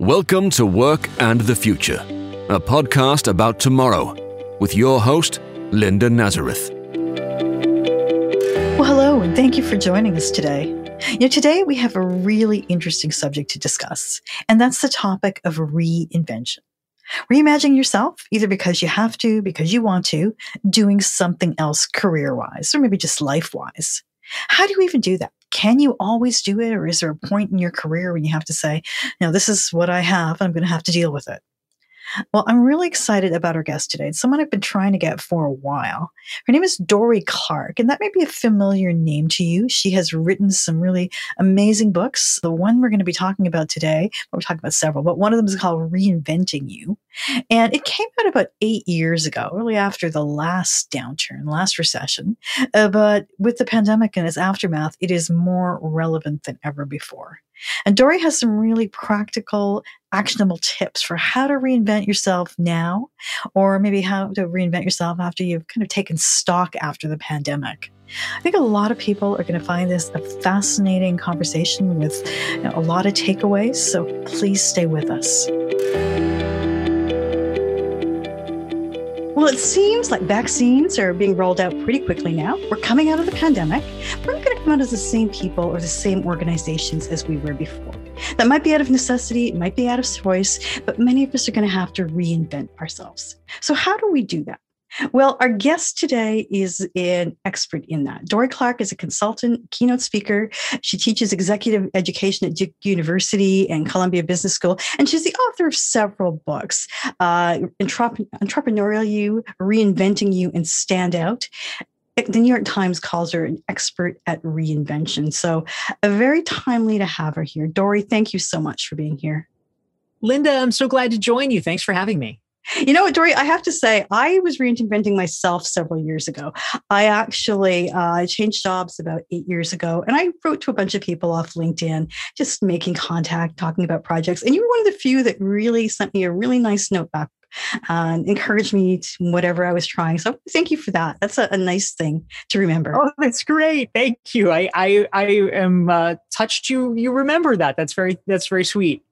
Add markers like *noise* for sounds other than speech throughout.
Welcome to Work and the Future, a podcast about tomorrow with your host, Linda Nazareth. Well, hello, and thank you for joining us today. You know, today we have a really interesting subject to discuss, and that's the topic of reinvention. Reimagine yourself, either because you have to, because you want to, doing something else career wise, or maybe just life wise. How do you even do that? Can you always do it? Or is there a point in your career when you have to say, "Now, this is what I have, I'm going to have to deal with it? Well, I'm really excited about our guest today. It's someone I've been trying to get for a while. Her name is Dorie Clark, and that may be a familiar name to you. She has written some really amazing books. The one we're going to be talking about today, we're talking about several, but one of them is called Reinventing You. And it came out about eight years ago, really after the last downturn, last recession. Uh, but with the pandemic and its aftermath, it is more relevant than ever before. And Dorie has some really practical, actionable tips for how to reinvent yourself now, or maybe how to reinvent yourself after you've kind of taken stock after the pandemic. I think a lot of people are going to find this a fascinating conversation with you know, a lot of takeaways. So please stay with us. Well, it seems like vaccines are being rolled out pretty quickly now. We're coming out of the pandemic. We're not going to come out as the same people or the same organizations as we were before. That might be out of necessity, it might be out of choice, but many of us are going to have to reinvent ourselves. So, how do we do that? Well, our guest today is an expert in that. Dorie Clark is a consultant, keynote speaker. She teaches executive education at Duke University and Columbia Business School, and she's the author of several books uh, Entrepreneurial You, Reinventing You, and Stand Out the New York Times calls her an expert at reinvention. So, very timely to have her here. Dorie, thank you so much for being here. Linda, I'm so glad to join you. Thanks for having me. You know what, Dorie? I have to say, I was reinventing myself several years ago. I actually uh, changed jobs about eight years ago, and I wrote to a bunch of people off LinkedIn, just making contact, talking about projects. And you were one of the few that really sent me a really nice note back and encouraged me to whatever I was trying. So thank you for that. That's a, a nice thing to remember. Oh, that's great. Thank you. I I, I am uh, touched. You you remember that. That's very that's very sweet.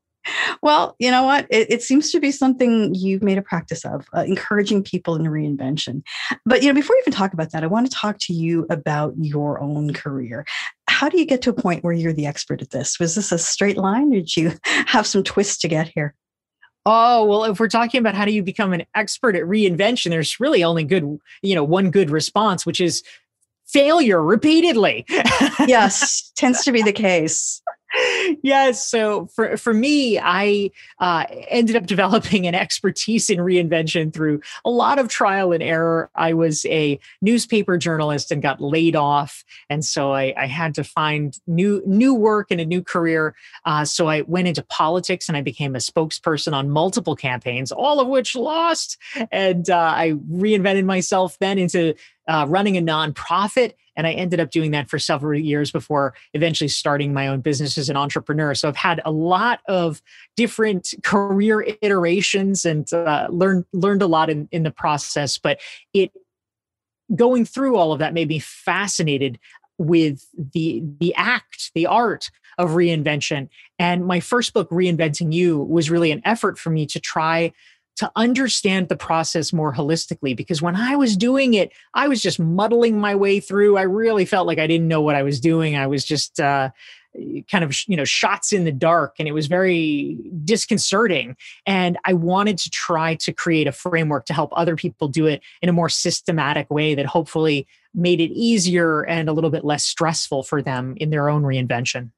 Well, you know what? It, it, seems to be something you've made a practice of, uh, encouraging people in reinvention. But you know, before we even talk about that, I want to talk to you about your own career. How do you get to a point where you're the expert at this? Was this a straight line, or did you *laughs* have some twists to get here? Oh, well, if we're talking about how do you become an expert at reinvention, there's really only good, you know, one good response, which is failure repeatedly. *laughs* yes, tends to be the case *laughs* yes. So for, for me, I uh, ended up *laughs* developing an expertise in reinvention through a lot of trial and error. I was a newspaper journalist and got laid off, and so I, I had to find new new work and a new career. Uh, so I went into politics and I became a spokesperson on multiple campaigns, all of which lost. And uh, I reinvented myself then into uh, running a nonprofit. And I ended up doing that for several years before eventually starting my own business as an entrepreneur. So I've had a lot of different career iterations and uh, learned learned a lot in, in the process. But it going through all of that made me fascinated with the the act, the art of reinvention. And my first book, Reinventing You, was really an effort for me to try to understand the process more holistically because when I was doing it, I was just muddling my way through. I really felt like I didn't know what I was doing. I was just uh, kind of, you know, shots in the dark and it was very disconcerting. And I wanted to try to create a framework to help other people do it in a more systematic way that hopefully made it easier and a little bit less stressful for them in their own reinvention.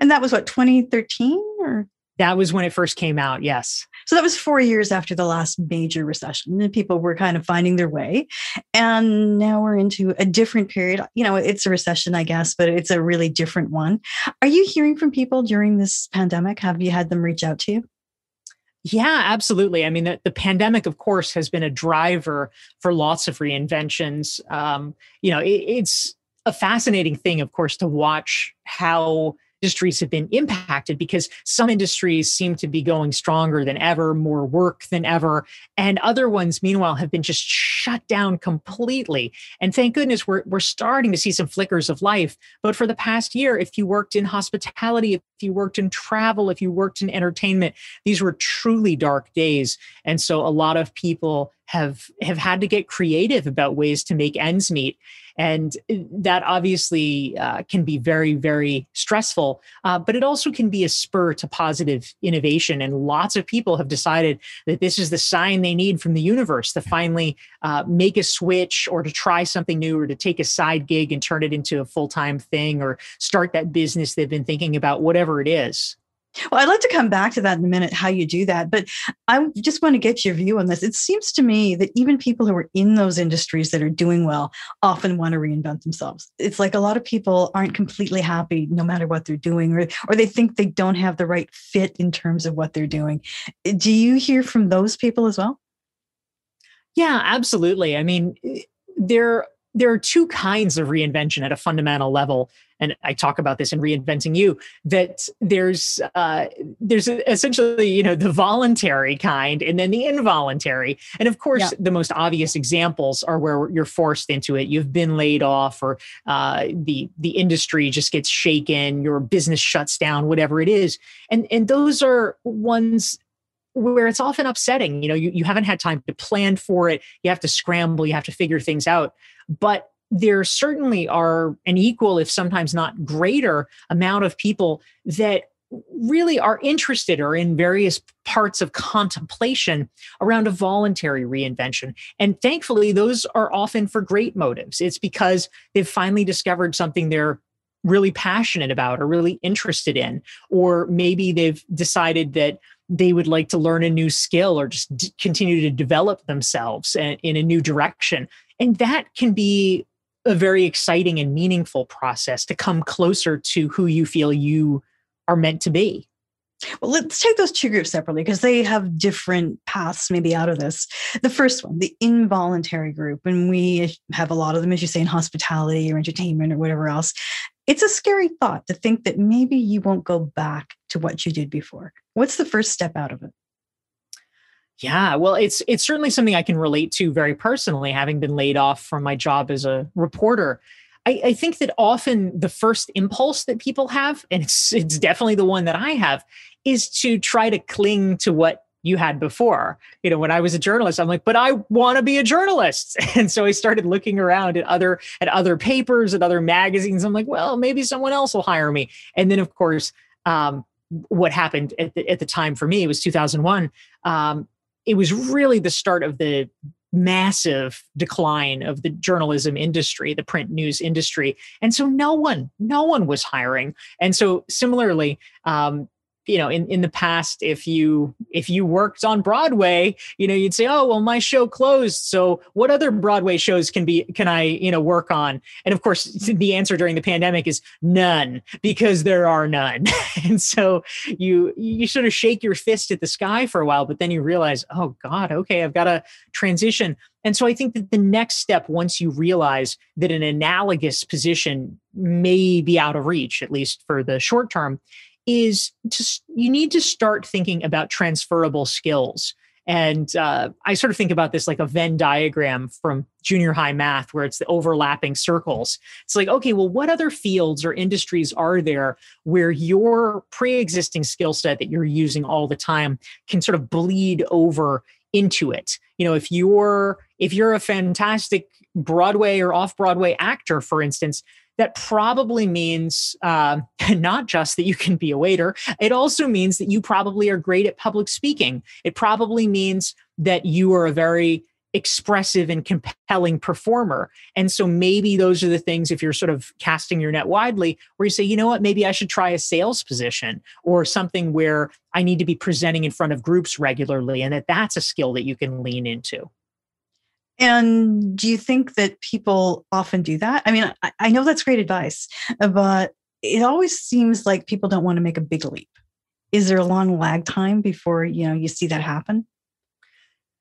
And that was what, 2013 or? That was when it first came out, yes. So that was four years after the last major recession. And people were kind of finding their way. And now we're into a different period. You know, it's a recession, I guess, but it's a really different one. Are you hearing from people during this pandemic? Have you had them reach out to you? Yeah, absolutely. I mean, the, the pandemic, of course, has been a driver for lots of reinventions. Um, you know, it, it's a fascinating thing, of course, to watch how industries have been impacted because some industries seem to be going stronger than ever, more work than ever, and other ones, meanwhile, have been just shut down completely. And thank goodness we're, we're starting to see some flickers of life. But for the past year, if you worked in hospitality, if you worked in travel, if you worked in entertainment, these were truly dark days. And so a lot of people have have had to get creative about ways to make ends meet and that obviously uh, can be very very stressful uh, but it also can be a spur to positive innovation. And lots of people have decided that this is the sign they need from the universe to finally uh, make a switch or to try something new or to take a side gig and turn it into a full-time thing or start that business they've been thinking about whatever it is well, I'd like to come back to that in a minute, how you do that. But I just want to get your view on this. It seems to me that even people who are in those industries that are doing well often want to reinvent themselves. It's like a lot of people aren't completely happy no matter what they're doing, or, or they think they don't have the right fit in terms of what they're doing. Eh, do you hear from those people as well? Yeah, absolutely. I mean, eh, there there are two kinds of reinvention at a fundamental level and i talk about this in reinventing you that there's uh, there's essentially you know the voluntary kind and then the involuntary. And of course yeah. the most obvious examples are where you're forced into it. You've been laid off or uh, the the industry just gets shaken your business shuts down whatever it is. And and those are ones where it's often upsetting you know you, you haven't had time to plan for it you have to scramble you have to figure things out but there certainly are an equal, if sometimes not greater, amount of people that really are interested or in various parts of contemplation around a voluntary reinvention. And thankfully, those are often for great motives. It's because they've finally discovered something they're really passionate about or really interested in, or maybe they've decided that they would like to learn a new skill or just d- continue to develop themselves in a new direction. And that can be a very exciting and meaningful process to come closer to who you feel you are meant to be. Well, let's take those two groups separately because they have different paths maybe out of this. The first one, the involuntary group, and we have a lot of them, as you say, in hospitality or entertainment or whatever else. It's a scary thought to think that maybe you won't go back to what you did before. What's the first step out of it? Yeah, well, it's it's certainly something I can relate to very personally, having been laid off from my job as a reporter. I, I, think that often the first impulse that people have, and it's it's definitely the one that I have, is to try to cling to what you had before. You know, when I was a journalist, I'm like, but I want to be a journalist. *laughs* And so I started looking around at other at other papers, at other magazines. I'm like, well, maybe someone else will hire me. And then of course, um, what happened at the, at the time for me was 2001. Um, it was really the start of the massive decline of the journalism industry the print news industry and so no one no one was hiring and so similarly um, you know in, in the past if you if you worked on broadway you know you'd say oh well my show closed so what other broadway shows can be can i you know work on? And of course *laughs* the answer during the pandemic is none because there are none. *laughs* And so you you sort of shake your fist at the sky for a while but then you realize oh god okay i've got to transition. And so I think that the next step, once you realize that an analogous position may be out of reach, at least for the short term, is just you need to start thinking about transferable skills. And uh, I sort of think about this like a Venn diagram from junior high math, where it's the overlapping circles. It's like, okay, well, what other fields or industries are there where your pre existing skill set that you're using all the time can sort of bleed over into it? You know, if you're if you're a fantastic Broadway or off Broadway actor, for instance, that probably means uh, *laughs* not just that you can be a waiter, it also means that you probably are great at public speaking. It probably means that you are a very expressive and compelling performer. And so maybe those are the things, if you're sort of casting your net widely, where you say, you know what, maybe I should try a sales position or something where I need to be presenting in front of groups regularly, and that that's a skill that you can lean into. And do you think that people often do that? I mean, I, I know that's great advice, uh, but it always seems like people don't want to make a big leap. Is there a long lag time before you know you see that happen?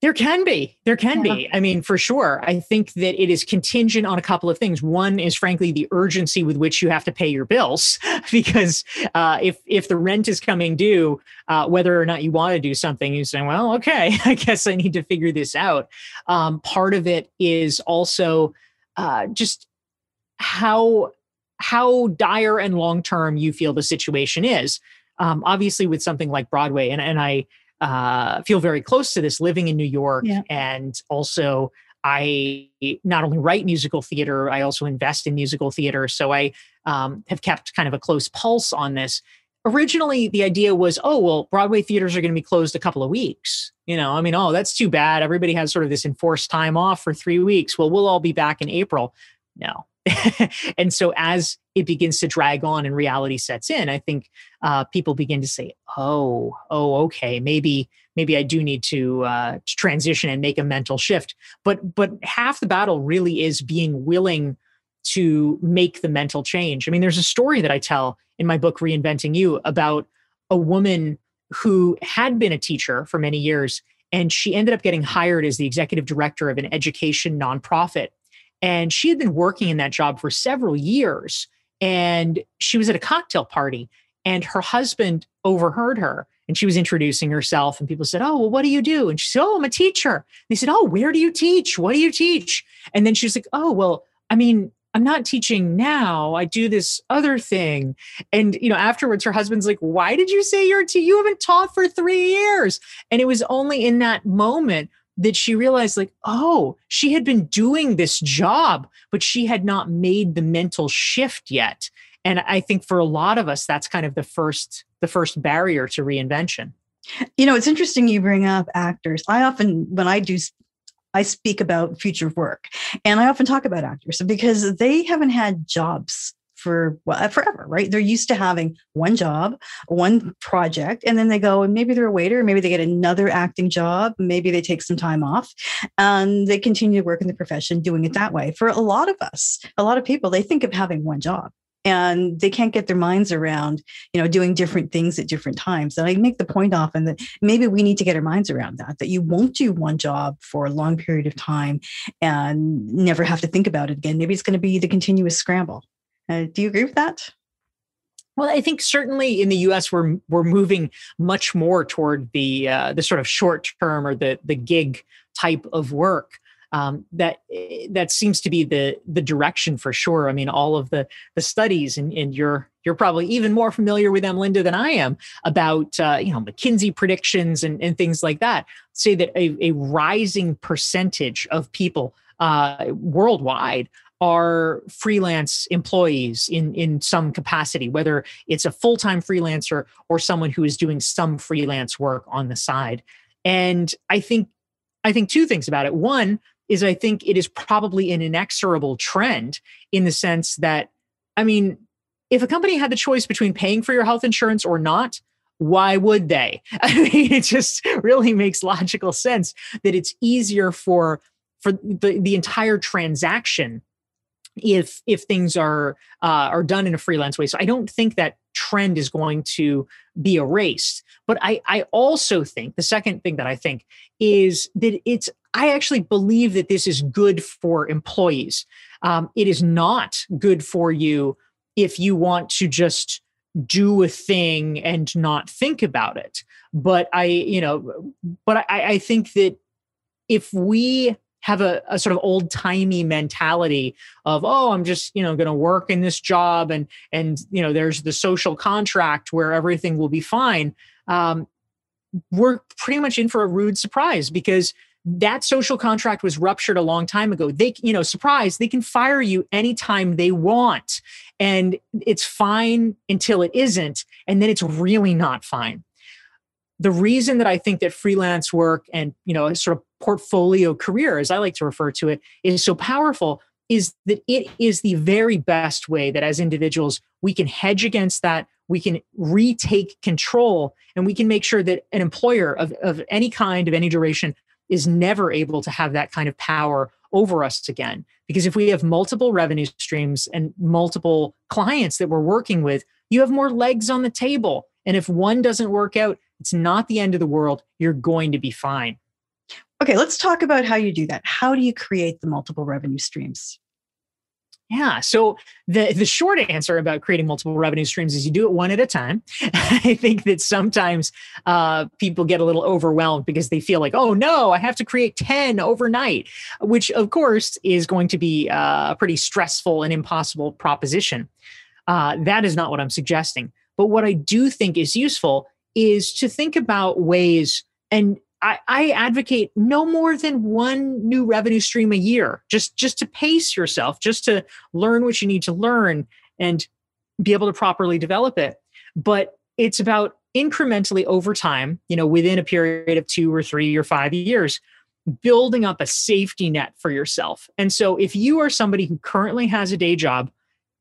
There can be. There can yeah. be. I mean, for sure. I think that it is contingent on a couple of things. One is, frankly, the urgency with which you have to pay your bills, *laughs* because uh, if if the rent is coming due, uh, whether or not you want to do something, you say, "Well, okay, *laughs* I guess I need to figure this out." Um, part of it is also uh, just how how dire and long term you feel the situation is. Um, obviously, with something like Broadway, and, and I uh, feel very close to this living in New York yeah. and also I not only write musical theater, I also invest in musical theater. So I um, have kept kind of a close pulse on this. Originally, the idea was, oh, well, Broadway theaters are going to be closed a couple of weeks. You know, I mean, oh, that's too bad. Everybody has sort of this enforced time off for three weeks. Well, we'll all be back in April. No. *laughs* and so as it begins to drag on and reality sets in, I think uh, people begin to say, oh, oh, okay, maybe maybe I do need to uh, transition and make a mental shift. But but half the battle really is being willing to make the mental change. I mean, there's a story that I tell in my book Reinventing You about a woman who had been a teacher for many years and she ended up getting hired as the executive director of an education nonprofit. And she had been working in that job for several years. And she was at a cocktail party, and her husband overheard her and she was introducing herself and people said oh well what do you do? And she said oh i'm a teacher. And they said oh where do you teach? What do you teach? And then she was like oh well i mean i'm not teaching now. I do this other thing. And you know afterwards her husband's like why did you say you're a te- you haven't taught for three years? And it was only in that moment that she realized like oh she had been doing this job but she had not made the mental shift yet. And i think for a lot of us that's kind of the first the first barrier to reinvention. You know it's interesting you bring up actors. I often when i do I speak about future work and I often talk about actors because they haven't had jobs for well, uh, forever, right? They're used to having one job, one project, and then they go and maybe they're a waiter, maybe they get another acting job, maybe they take some time off and they continue to work in the profession doing it that way. For a lot of us, a lot of people, they think of having one job and they can't get their minds around you know doing different things at different times and i make the point often that maybe we need to get our minds around that that you won't do one job for a long period of time and never have to think about it again maybe it's going to be the continuous scramble uh, do you agree with that well, I think certainly in the U.S. we're we're moving much more toward the uh, the sort of short term or the the gig type of work um, that eh, that seems to be the the direction for sure. I mean, all of the the studies, and, and you're you're probably even more familiar with them, Linda, than I am about uh, you know McKinsey predictions and, and things like that. Say that a, a rising percentage of people uh, worldwide are freelance employees in in some capacity whether it's a full-time freelancer or someone who is doing some freelance work on the side and i think i think two things about it one is I think it is probably an inexorable trend in the sense that, I mean, if a company had the choice between paying for your health insurance or not, why would they? *laughs* I mean, it just really makes logical sense that it's easier for for the, the entire transaction if if things are uh, are done in a freelance way. So I don't think that trend is going to be erased. But I I also think the second thing that I think is that it's I actually believe that this is good for employees. Um, it is not good for you if you want to just do a thing and not think about it. But I, you know, but I, I think that if we have a, a sort of old timey mentality of oh i'm just you know going to work in this job and and you know there's the social contract where everything will be fine. Um, we're pretty much in for a rude surprise because that social contract was ruptured a long time ago. They you know surprise they can fire you anytime they want and it's fine until it isn't and then it's really not fine. The reason that i think that freelance work and you know sort of portfolio career as i like to refer to it is so powerful is that it is the very best way that as individuals we can hedge against that we can retake control and we can make sure that an employer of, of any kind of any duration is never able to have that kind of power over us again. Because if we have multiple revenue streams and multiple clients that we're working with, you have more legs on the table. And if one doesn't work out, it's not the end of the world. You're going to be fine. Okay, let's talk about how you do that. How do you create the multiple revenue streams? Yeah. So the the short answer about creating multiple revenue streams is you do it one at a time. *laughs* I think that sometimes uh, people get a little overwhelmed because they feel like, oh no, I have to create ten overnight, which of course is going to be uh, a pretty stressful and impossible proposition. Uh, that is not what I'm suggesting. But what I do think is useful is to think about ways and I, I, advocate no more than one new revenue stream a year, just just to pace yourself, just to learn what you need to learn and be able to properly develop it. But it's about incrementally over time, you know, within a period of two or three or five years, building up a safety net for yourself. And so if you are somebody who currently has a day job,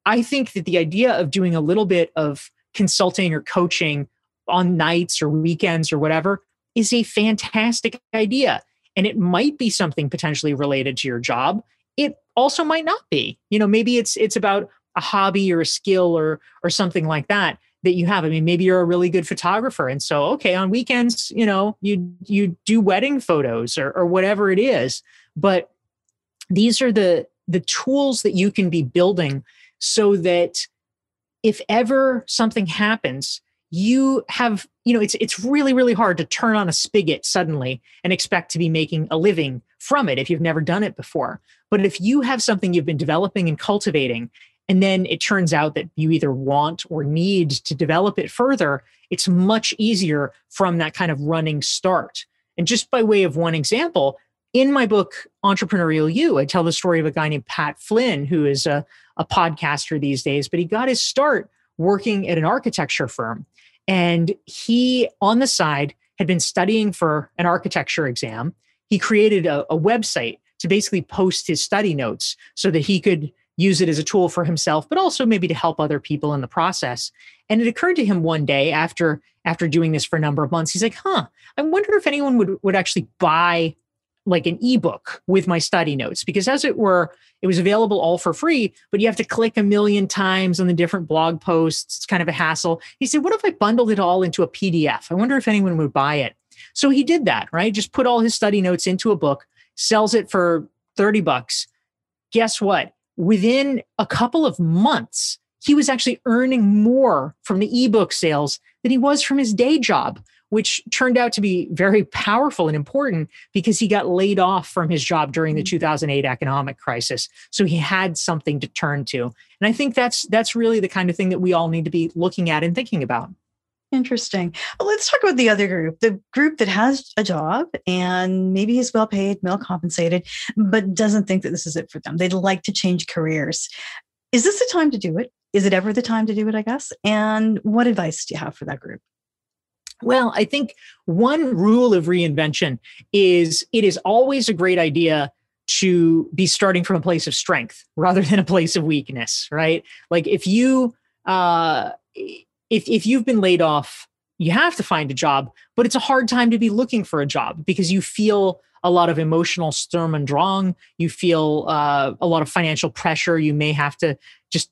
I think that the idea of doing a little bit of consulting or coaching on nights or weekends or whatever is a fantastic idea. And it might be something potentially related to your job. It also might not be. You know, maybe it's it's about a hobby or a skill or or something like that that you have. I mean, maybe you're a really good photographer. And so, okay, on weekends, you know, you you do wedding photos or, or whatever it is. But these are the the tools that you can be building so that if ever something happens, you have you know it's it's really really hard to turn on a spigot suddenly and expect to be making a living from it if you've never done it before. But if you have something you've been developing and cultivating and then it turns out that you either want or need to develop it further it's much easier from that kind of running start. And just by way of one example in my book entrepreneurial you i tell the story of a guy named pat flynn who is a, a podcaster these days but he got his start working at an architecture firm and he, on the side, had been studying for an architecture exam. He created a, a website to basically post his study notes so that he could use it as a tool for himself, but also maybe to help other people in the process. And it occurred to him one day after after doing this for a number of months, he's like, huh, I wonder if anyone would would actually buy like an ebook with my study notes because as it were it was available all for free but you have to click a million times on the different blog posts. It's kind of a hassle. He said what if i bundled it all into a pdf i wonder if anyone would buy it. So he did that right? Just put all his study notes into a book sells it for 30 bucks. Guess what? Within a couple of months he was actually earning more from the ebook sales than he was from his day job which turned out to be very powerful and important because he got laid off from his job during the mm. 2008 economic crisis. So he had something to turn to. And I think that's that's really the kind of thing that we all need to be looking at and thinking about. Interesting. Well, let's talk about the other group, the group that has a job and maybe is well paid, well compensated, but doesn't think that this is it for them. They'd like to change careers. Is this the time to do it? Is it ever the time to do it, I guess? And what advice do you have for that group? Well, I think one rule of reinvention is it is always a great idea to be starting from a place of strength *laughs* rather than a place of weakness, right? Like if you uh if if you've been laid off, you have to find a job, but it's a hard time to be looking for a job because you feel a lot of emotional sturm und drang. You feel uh, a lot of financial pressure. You may have to just,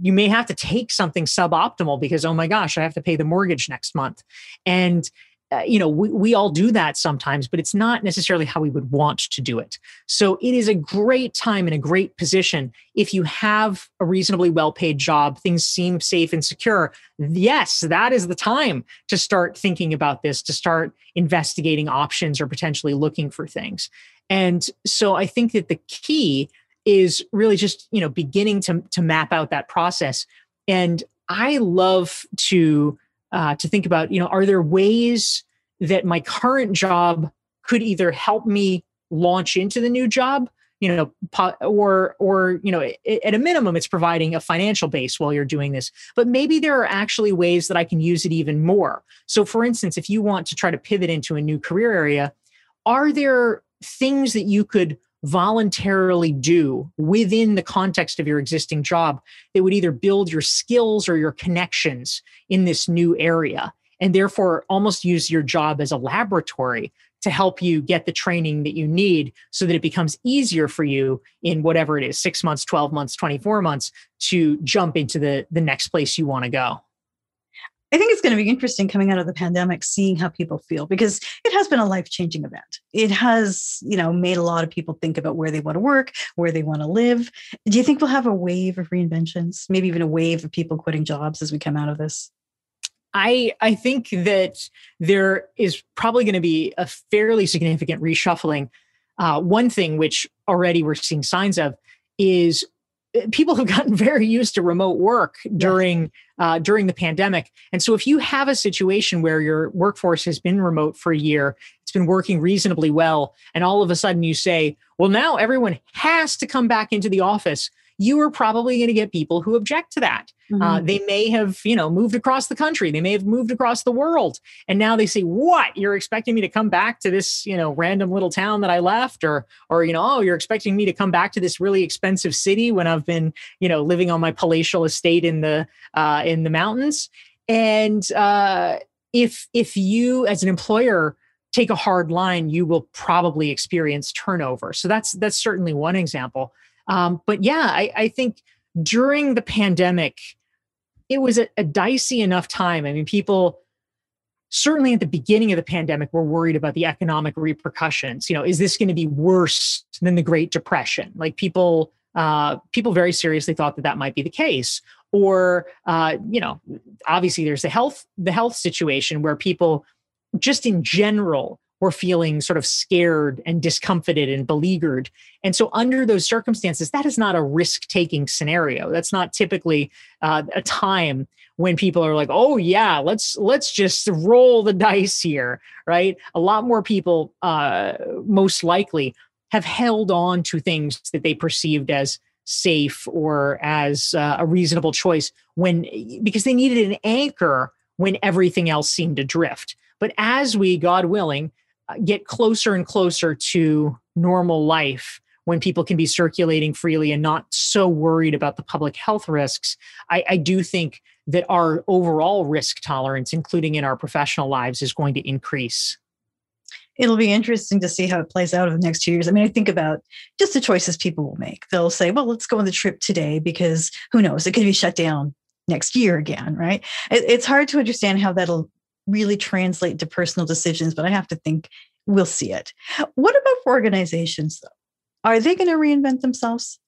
you may have to take something suboptimal because, oh my gosh, I have to pay the mortgage next month. And uh, you know, we, we all do that sometimes, but it's not necessarily how we would want to do it. So it is a great time and a great position if you have a reasonably well paid job, things seem safe and secure. Yes, that is the time to start thinking about this, to start investigating options or potentially looking for things. And so I think that the key is really just, you know, beginning to, to map out that process. And I love to uh, to think about you know are there ways that my current job could either help me launch into the new job you know or or you know at a minimum it's providing a financial base while you're doing this. But maybe there are actually ways that i can use it even more. So for instance if you want to try to pivot into a new career area are there things that you could voluntarily do within the context of your existing job that would either build your skills or your connections in this new area and therefore almost use your job as a laboratory to help you get the training that you need so that it becomes easier for you in whatever it is 6 months 12 months 24 months to jump into the the next place you want to go I think it's going to be interesting coming out of the pandemic, seeing how people feel because it has been a life changing event. It has, you know, made a lot of people think about where they want to work, where they want to live. Do you think we'll have a wave of reinventions, maybe even a wave of people quitting jobs as we come out of this? I I think that there is probably going to be a fairly significant reshuffling. Uh, one thing which already we're seeing signs of is people have gotten *laughs* very used to remote work during uh, during the pandemic. And so if you have a situation where your workforce has been remote for a year it's been working reasonably well and all of a sudden you say well now everyone has to come back into the office you are probably going to get people who object to that. Uh, mm-hmm. Uh, they may have, you know, moved across the country. They may have moved across the world, and now they say, "What? You're expecting me to come back to this, you know, random little town that I left, or, or you know, oh, you're expecting me to come back to this really expensive city when I've been, you know, living on my palatial estate in the uh, in the mountains." And uh, if if you, as an employer, take a hard line, you will probably experience turnover. So that's that's certainly one example. Um, but yeah, I, I, think during the pandemic, it was a, a dicey enough time. I mean, people certainly at the beginning of the pandemic were worried about the economic repercussions. You know, is this going to be worse than the Great Depression? Like people, uh, people very seriously thought that that might be the case. Or, uh, you know, obviously there's the health, the health situation where people, just in general, were feeling sort of scared and discomfited and beleaguered. And so, under those circumstances, that is not a risk taking scenario. That's not typically uh, a time when people are like, "Oh yeah, let's let's just roll the *laughs* dice here." Right? A lot more people, uh, most likely, have held on to things that they perceived as safe or as uh, a reasonable choice when because they needed an anchor when everything else seemed to drift. But as we, God willing, get closer and closer to normal life when people can be circulating freely and not so worried about the public health risks, I, I, do think that our overall risk tolerance, including in our professional lives, is going to increase. It'll be interesting to see how it plays out over the next two years. I mean, I think about just the choices people will make. They'll say, well, let's go on the trip today because who knows, it could be shut down next year again, right? It, it's hard to understand how that'll really translate to personal decisions, but I have to think we'll see it. What about for organizations, though? Are they going to reinvent themselves?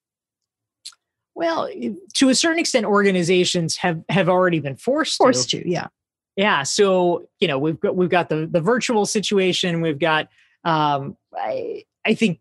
Well, to a certain extent, organizations have have already been forced forced to. to yeah, yeah. So you know we've got we've got the the virtual situation. We've got um, I I think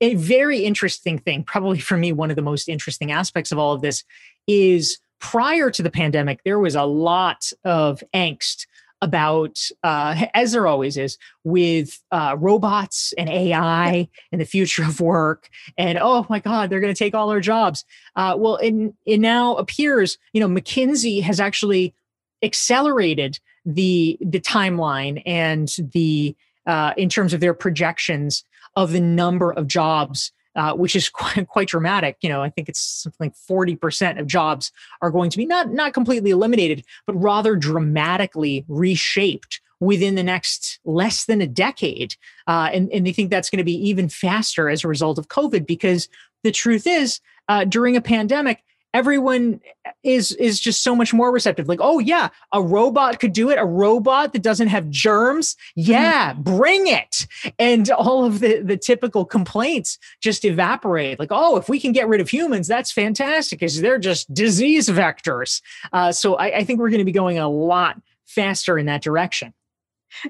a very interesting thing, probably for me, one of the most interesting aspects of all of this is prior to the pandemic, there was a lot of angst about, uh, as there always is, with uh, robots and AI and the future of work. And oh my God, they're going to take all our jobs. Uh, well, it, it now appears, you know, McKinsey has actually accelerated the the timeline and the uh, in terms of their projections of the number of jobs uh, which is *laughs* quite, quite dramatic. You know, I think it's something like 40% of jobs are going to be not, not completely eliminated, but rather dramatically reshaped within the next less than a decade. Uh, and, and they think that's going to be even faster as a result of COVID because the truth is, uh, during a pandemic, everyone is is just so much more receptive. Like oh yeah a robot could do it. A robot that doesn't have germs? Yeah mm-hmm. bring it. And all of the the typical complaints just evaporate. Like oh if we can get rid of humans that's fantastic because they're just disease vectors. Uh, so I, I think we're going to be going a lot faster in that direction.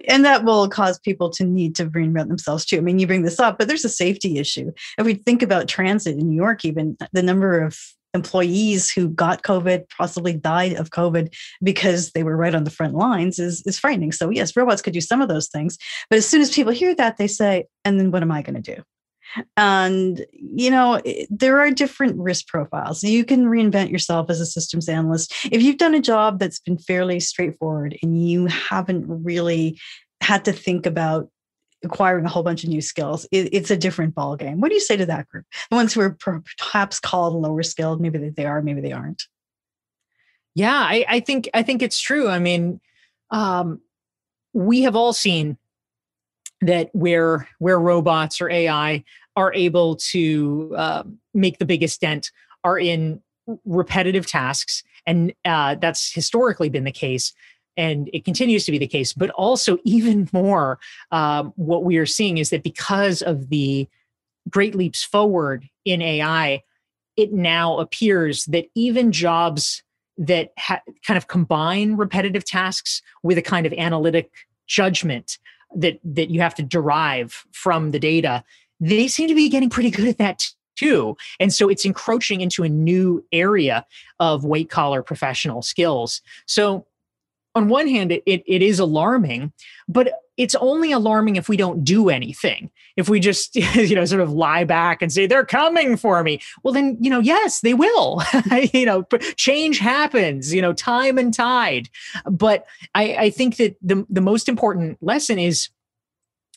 And that will cause people to need to reinvent themselves too. I mean, you bring this up, but there's a safety issue. If we think about transit in New York, even the number of employees who got COVID, possibly died of COVID because they were right on the front lines is, is frightening. So, yes, robots could do some of those things. But as soon as people hear that, they say, and then what am I going to do? And, you know, there are different risk profiles. You can reinvent yourself as a systems analyst. If you've done a job that's been fairly straightforward and you haven't really had to think about acquiring a whole bunch of new skills, it, it's a different ball game. What do you say to that group? The ones who are perhaps called lower skilled, maybe they are, maybe they aren't. Yeah, I, I think I think it's true. I mean, um, we have all seen that where where robots or AI are able to uh, make the biggest dent are in repetitive tasks, and uh, that's historically been the case. And it continues to be the case. But also, even more, um, what we are seeing is that because of the great leaps forward in AI, it now appears that even jobs that ha- kind of combine repetitive tasks with a kind of analytic judgment that that you have to derive from the data they seem to be getting pretty good at that too and so it's encroaching into a new area of white collar professional skills so on one hand, it, it, it is alarming, but it's only alarming if we don't do anything. If we just, *laughs* you know, sort of lie back and say, they're coming for me. Well, then, you know, yes, they will. *laughs* you know, change happens, you know, time and tide. But I, I think that the, the most important lesson is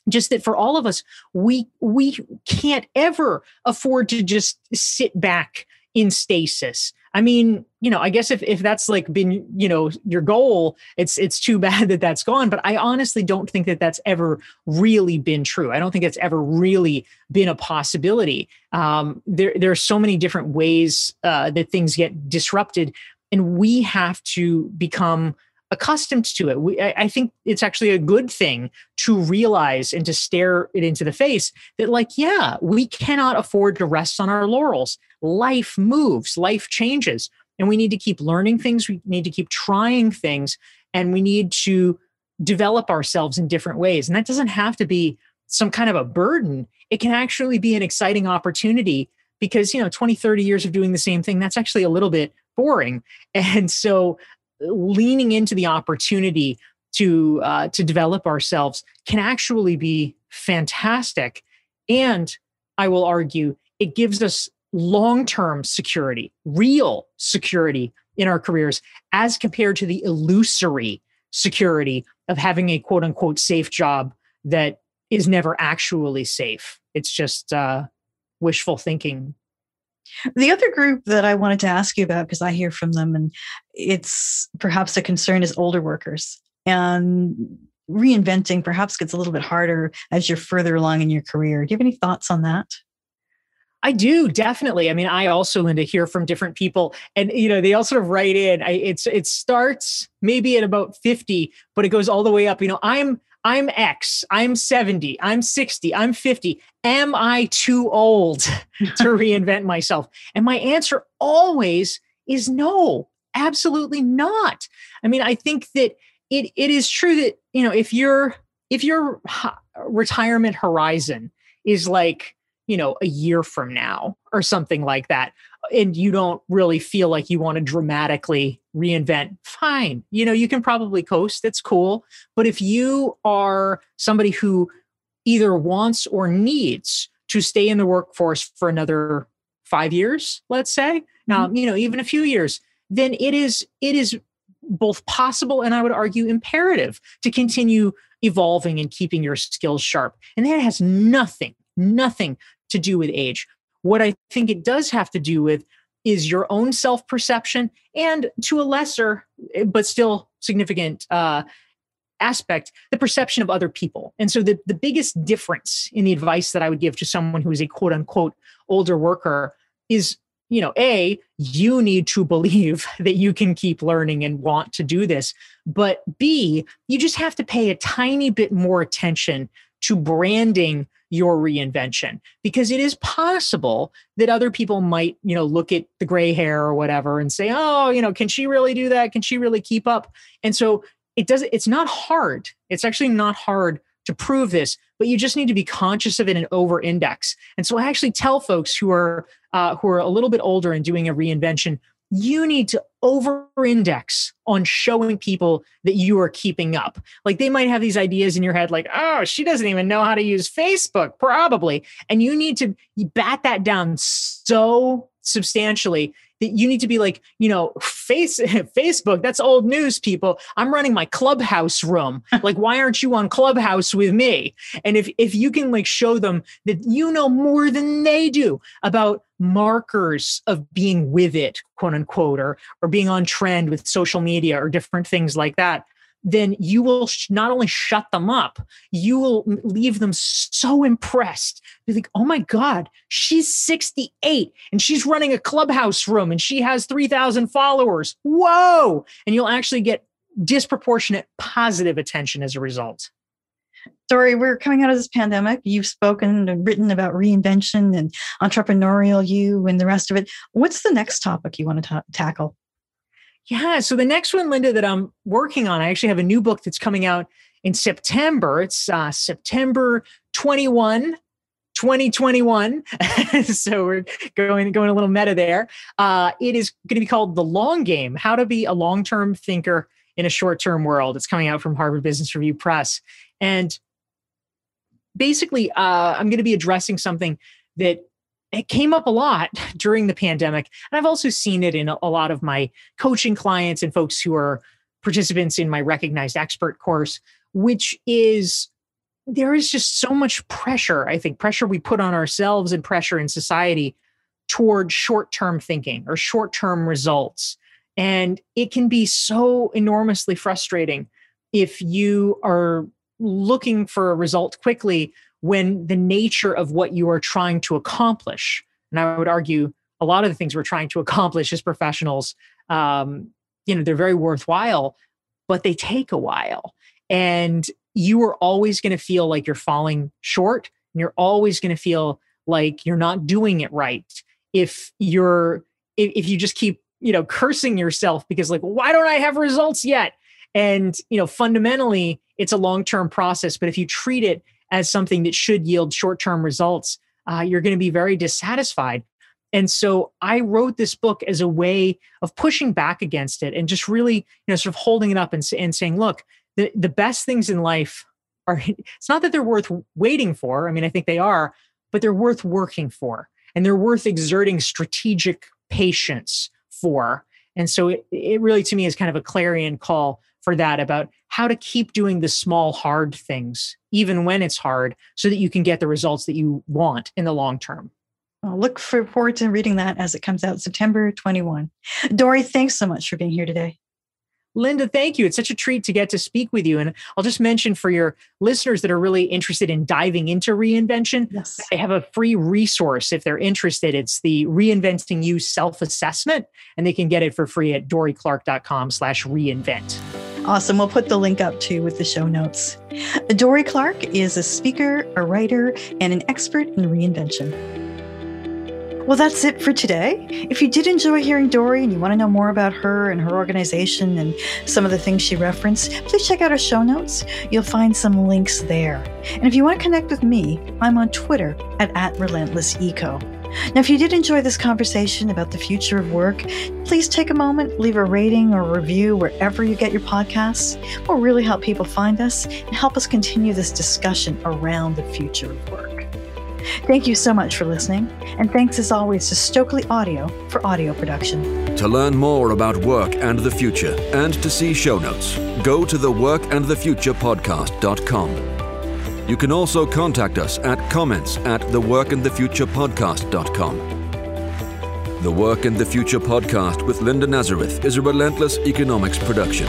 just that for all of us, we we can't ever afford to just sit back in stasis. I mean, you know, I guess if if that's like been, you know, your goal, it's it's too *laughs* bad that that's gone, but I honestly don't think that that's ever really been true. I don't think it's ever really been a possibility. Um, there there are so many different ways uh, that things get disrupted and we have to become accustomed to it. We, I, I, think it's actually a good thing to realize and to stare it into the face that, like, yeah, we cannot afford to rest on our laurels. Life moves, life changes, and we need to keep learning things. We need to keep trying things, and we need to develop ourselves in different ways. And that doesn't have to be some kind of a burden. It can actually be an exciting opportunity because, you know, 20, 30 years of doing the same thing, that's actually a little bit boring. *laughs* And so leaning into the opportunity to uh, to develop ourselves can actually be fantastic and i will argue it gives us long-term security real security in our careers as compared to the illusory security of having a quote unquote safe job that is never actually safe it's just uh, wishful thinking the other group that I wanted to ask you about, because I hear from them and it's perhaps a concern, is older workers. And reinventing perhaps gets a little bit harder as you're further along in your career. Do you have any thoughts on that? I do definitely. I mean, I also Linda hear from different people, and you know, they all sort of write in. I, it's it starts maybe at about fifty, but it goes all the way up. You know, I'm I'm X, I'm 70, I'm 60, I'm 50. Am I too old *laughs* to reinvent myself? And my answer always is no, absolutely not. I mean, I think that it it is true that, you know, if your if your retirement horizon is like, you know, a year from now or something like that, and you don't really feel like you want to dramatically reinvent, fine. You know, you can probably coast. It's cool. But if you are somebody who either wants or needs to stay in the workforce for another five years, let's say, mm-hmm. um, you know, even a few years, then it is it is both possible and I would argue imperative to continue evolving and keeping your skills sharp. And that has nothing, nothing to do with age. What I think it does have to do with is your own self perception and to a lesser but still significant uh, aspect the perception of other people and so the, the biggest difference in the advice that i would give to someone who is a quote unquote older worker is you know a you need to believe *laughs* that you can keep learning and want to do this but b you just have to pay a tiny bit more attention to branding your reinvention. Because it is possible that other people might you know look at the gray hair or whatever and say oh you know can she really do that? Can she really keep up? And so it does it's not hard. It's actually not hard to prove this but you just need to be conscious of it and over index and so i actually tell folks who are uh, who are a little bit older and doing a reinvention you need to over index on showing people that you are keeping up. Like they might have these ideas in your head, like, oh, she doesn't even know how to use Facebook, probably. And you need to bat that down so substantially that you need to be like, you know, face *laughs* Facebook, that's old news, people. I'm running my clubhouse room. *laughs* like, why aren't you on Clubhouse with me? And if if you can like show them that you know more than they do about markers of being with it, quote unquote, or or being on trend with social media or different things like that, then you will sh- not only shut them up, you will leave them so impressed. You think, oh my God, she's 68 and she's running a clubhouse room and she has 3,000 followers. Whoa. And you'll actually get disproportionate positive attention as a result. Dorie, we're coming out of this pandemic. You've spoken and written about reinvention and entrepreneurial you and the rest of it. What's the next topic you want to ta- tackle? Yeah. So the next one, Linda, that I'm working on, I actually have a new book that's coming out in September. It's uh, September 21, 2021. *laughs* so we're going going a little meta there. Uh, it is going to be called The Long Game: How to Be a Long-Term Thinker in a Short-Term World. It's coming out from Harvard Business Review Press, and basically, uh, I'm going to be addressing something that it came up a lot *laughs* during the pandemic. And I've also seen it in a lot of my coaching clients and folks who are participants in my recognized expert course, which is there is just so much pressure, I think, pressure we put on ourselves and pressure in society toward short term thinking or short term results. And it can be so enormously frustrating if you are looking for a result quickly when the nature of what you are trying to accomplish, and I would argue a lot of the things we're trying to accomplish as professionals, um, you know, they're very worthwhile, but they take a while. And you are always going to feel like you're falling short and you're always going to feel like you're not doing it right if you're if, if you just keep you know cursing yourself because like why don't i have results yet and you know fundamentally it's a long-term process but if you treat it as something that should yield short-term results uh, you're going to be very dissatisfied. And so i wrote this book as a way of pushing back against it and just really you know sort of holding it up and, and saying look the, the best things in life are *laughs* it's not that they're worth waiting for i mean i think they are but they're worth working for and they're worth exerting strategic patience for. And so it, it really to me is kind of a clarion call for that about how to keep doing the small hard things even when it's hard so that you can get the results that you want in the long term I'll look forward to reading that as it comes out September 21. Dorie, thanks so much for being here today. Linda, thank you. It's such a treat to get to speak with you. And I'll just mention for your listeners that are really interested in diving into reinvention, yes. I have a free resource if they're interested. It's the Reinventing You Self-Assessment, and they can get it for free at dorieclark.com slash reinvent. Awesome. We'll put the link up too with the show notes. Dorie Clark is a speaker, a writer, and an expert in reinvention. Well, that's it for today. If you did enjoy hearing Dorie and you want to know more about her and her organization and some of the things she referenced, please check out our show notes. You'll find some links there. And if you want to connect with me, I'm on Twitter at, at RelentlessEco. Now, if you did enjoy this conversation about the future of work, please take a moment, leave a rating or review wherever you get your podcasts. It will really help people find us and help us continue this discussion around the future of work. Thank you so much for listening, and thanks as always to Stokely Audio for audio production. To learn more about work and the future and to see show notes, go to the workandthefuturepodcast.com. You can also contact us at comments at theworkandthefuturepodcast.com. The Work and the Future podcast with Linda Nazareth is a relentless economics production.